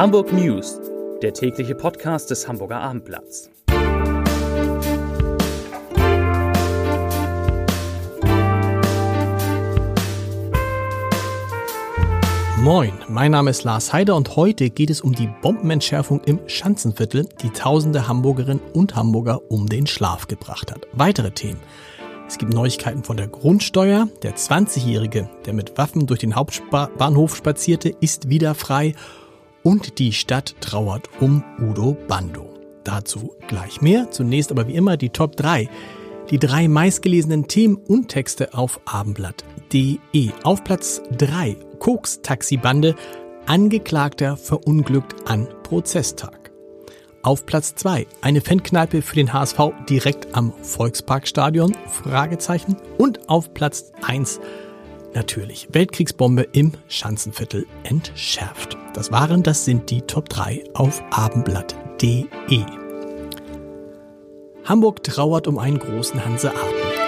Hamburg News, der tägliche Podcast des Hamburger Abendblatts. Moin, mein Name ist Lars Heider und heute geht es um die Bombenentschärfung im Schanzenviertel, die tausende Hamburgerinnen und Hamburger um den Schlaf gebracht hat. Weitere Themen. Es gibt Neuigkeiten von der Grundsteuer. Der 20-Jährige, der mit Waffen durch den Hauptbahnhof spazierte, ist wieder frei. Und die Stadt trauert um Udo Bando. Dazu gleich mehr. Zunächst aber wie immer die Top 3. Die drei meistgelesenen Themen und Texte auf abendblatt.de. Auf Platz 3 Koks-Taxibande. Angeklagter verunglückt an Prozesstag. Auf Platz 2 eine Fankneipe für den HSV direkt am Volksparkstadion? Fragezeichen. Und auf Platz 1 natürlich Weltkriegsbombe im Schanzenviertel entschärft. Das waren, das sind die Top 3 auf abendblatt.de. Hamburg trauert um einen großen Hanseaten.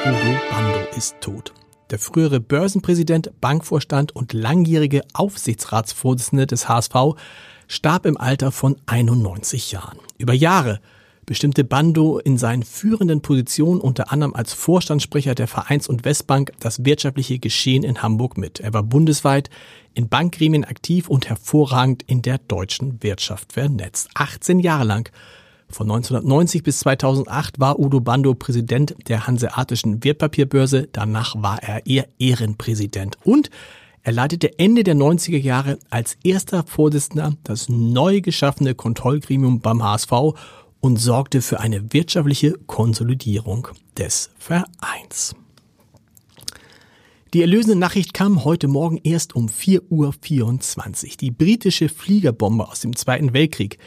Udo Bando ist tot. Der frühere Börsenpräsident, Bankvorstand und langjährige Aufsichtsratsvorsitzende des HSV starb im Alter von 91 Jahren. Über Jahre bestimmte Bando in seinen führenden Positionen unter anderem als Vorstandssprecher der Vereins- und Westbank das wirtschaftliche Geschehen in Hamburg mit. Er war bundesweit in Bankgremien aktiv und hervorragend in der deutschen Wirtschaft vernetzt. 18 Jahre lang von 1990 bis 2008 war Udo Bando Präsident der Hanseatischen Wertpapierbörse. Danach war er ihr Ehrenpräsident und er leitete Ende der 90er Jahre als erster Vorsitzender das neu geschaffene Kontrollgremium beim HSV und sorgte für eine wirtschaftliche Konsolidierung des Vereins. Die erlösende Nachricht kam heute Morgen erst um 4.24 Uhr. Die britische Fliegerbombe aus dem Zweiten Weltkrieg,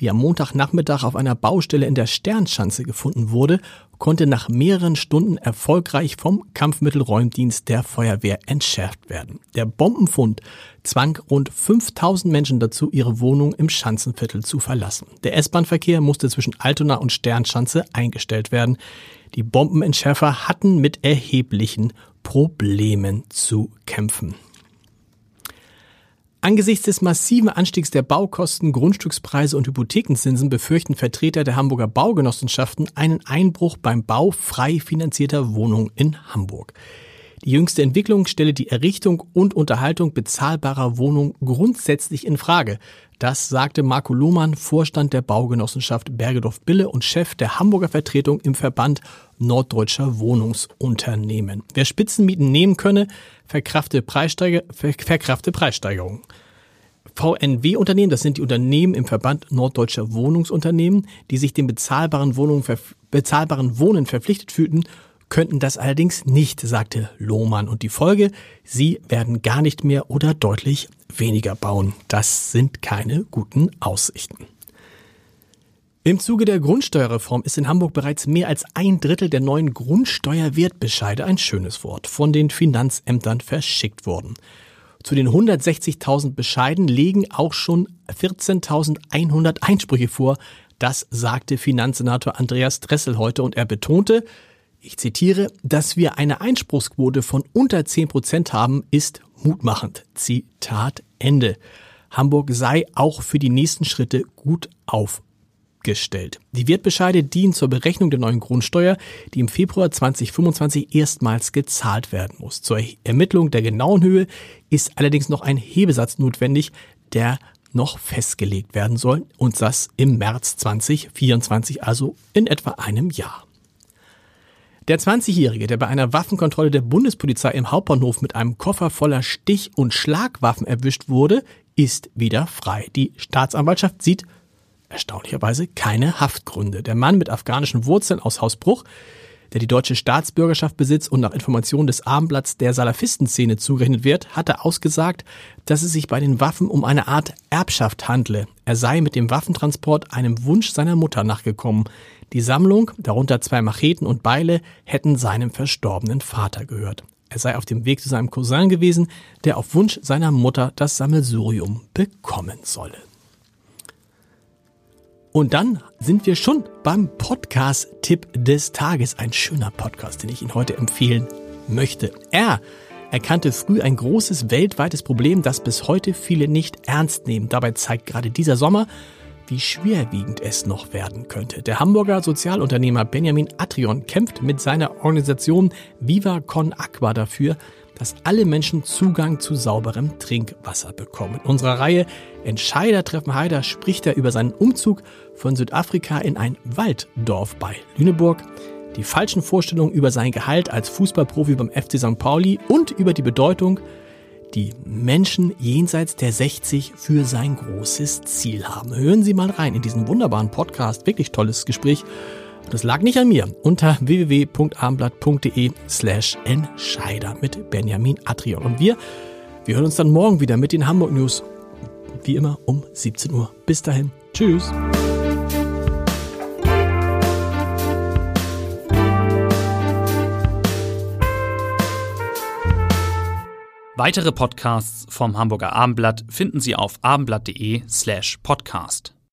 die am Montagnachmittag auf einer Baustelle in der Sternschanze gefunden wurde, konnte nach mehreren Stunden erfolgreich vom Kampfmittelräumdienst der Feuerwehr entschärft werden. Der Bombenfund zwang rund 5000 Menschen dazu, ihre Wohnung im Schanzenviertel zu verlassen. Der S-Bahn-Verkehr musste zwischen Altona und Sternschanze eingestellt werden. Die Bombenentschärfer hatten mit erheblichen Problemen zu kämpfen. Angesichts des massiven Anstiegs der Baukosten, Grundstückspreise und Hypothekenzinsen befürchten Vertreter der Hamburger Baugenossenschaften einen Einbruch beim Bau frei finanzierter Wohnungen in Hamburg. Die jüngste Entwicklung stelle die Errichtung und Unterhaltung bezahlbarer Wohnungen grundsätzlich in Frage. Das sagte Marco Lohmann, Vorstand der Baugenossenschaft Bergedorf-Bille und Chef der Hamburger Vertretung im Verband Norddeutscher Wohnungsunternehmen. Wer Spitzenmieten nehmen könne, verkrafte, Preissteiger, verkrafte Preissteigerungen. VNW-Unternehmen, das sind die Unternehmen im Verband Norddeutscher Wohnungsunternehmen, die sich dem bezahlbaren, Wohnungen, bezahlbaren Wohnen verpflichtet fühlten könnten das allerdings nicht, sagte Lohmann. Und die Folge, sie werden gar nicht mehr oder deutlich weniger bauen. Das sind keine guten Aussichten. Im Zuge der Grundsteuerreform ist in Hamburg bereits mehr als ein Drittel der neuen Grundsteuerwertbescheide, ein schönes Wort, von den Finanzämtern verschickt worden. Zu den 160.000 Bescheiden legen auch schon 14.100 Einsprüche vor. Das sagte Finanzsenator Andreas Dressel heute und er betonte, ich zitiere, dass wir eine Einspruchsquote von unter 10 Prozent haben, ist mutmachend. Zitat Ende. Hamburg sei auch für die nächsten Schritte gut aufgestellt. Die Wertbescheide dienen zur Berechnung der neuen Grundsteuer, die im Februar 2025 erstmals gezahlt werden muss. Zur Ermittlung der genauen Höhe ist allerdings noch ein Hebesatz notwendig, der noch festgelegt werden soll und das im März 2024, also in etwa einem Jahr. Der 20-Jährige, der bei einer Waffenkontrolle der Bundespolizei im Hauptbahnhof mit einem Koffer voller Stich- und Schlagwaffen erwischt wurde, ist wieder frei. Die Staatsanwaltschaft sieht erstaunlicherweise keine Haftgründe. Der Mann mit afghanischen Wurzeln aus Hausbruch, der die deutsche Staatsbürgerschaft besitzt und nach Informationen des Abendblatts der Salafistenszene zugerechnet wird, hatte ausgesagt, dass es sich bei den Waffen um eine Art Erbschaft handle. Er sei mit dem Waffentransport einem Wunsch seiner Mutter nachgekommen. Die Sammlung, darunter zwei Macheten und Beile, hätten seinem verstorbenen Vater gehört. Er sei auf dem Weg zu seinem Cousin gewesen, der auf Wunsch seiner Mutter das Sammelsurium bekommen solle. Und dann sind wir schon beim Podcast-Tipp des Tages. Ein schöner Podcast, den ich Ihnen heute empfehlen möchte. Er erkannte früh ein großes weltweites Problem, das bis heute viele nicht ernst nehmen. Dabei zeigt gerade dieser Sommer, wie schwerwiegend es noch werden könnte. Der Hamburger Sozialunternehmer Benjamin Atrion kämpft mit seiner Organisation Viva Con Aqua dafür, dass alle Menschen Zugang zu sauberem Trinkwasser bekommen. In unserer Reihe Entscheider treffen Haider spricht er über seinen Umzug von Südafrika in ein Walddorf bei Lüneburg, die falschen Vorstellungen über sein Gehalt als Fußballprofi beim FC St. Pauli und über die Bedeutung die Menschen jenseits der 60 für sein großes Ziel haben. Hören Sie mal rein in diesen wunderbaren Podcast. Wirklich tolles Gespräch. Das lag nicht an mir. Unter www.abendblatt.de slash Entscheider mit Benjamin Adrian. Und wir, wir hören uns dann morgen wieder mit den Hamburg News. Wie immer um 17 Uhr. Bis dahin. Tschüss. Weitere Podcasts vom Hamburger Abendblatt finden Sie auf abendblatt.de slash podcast.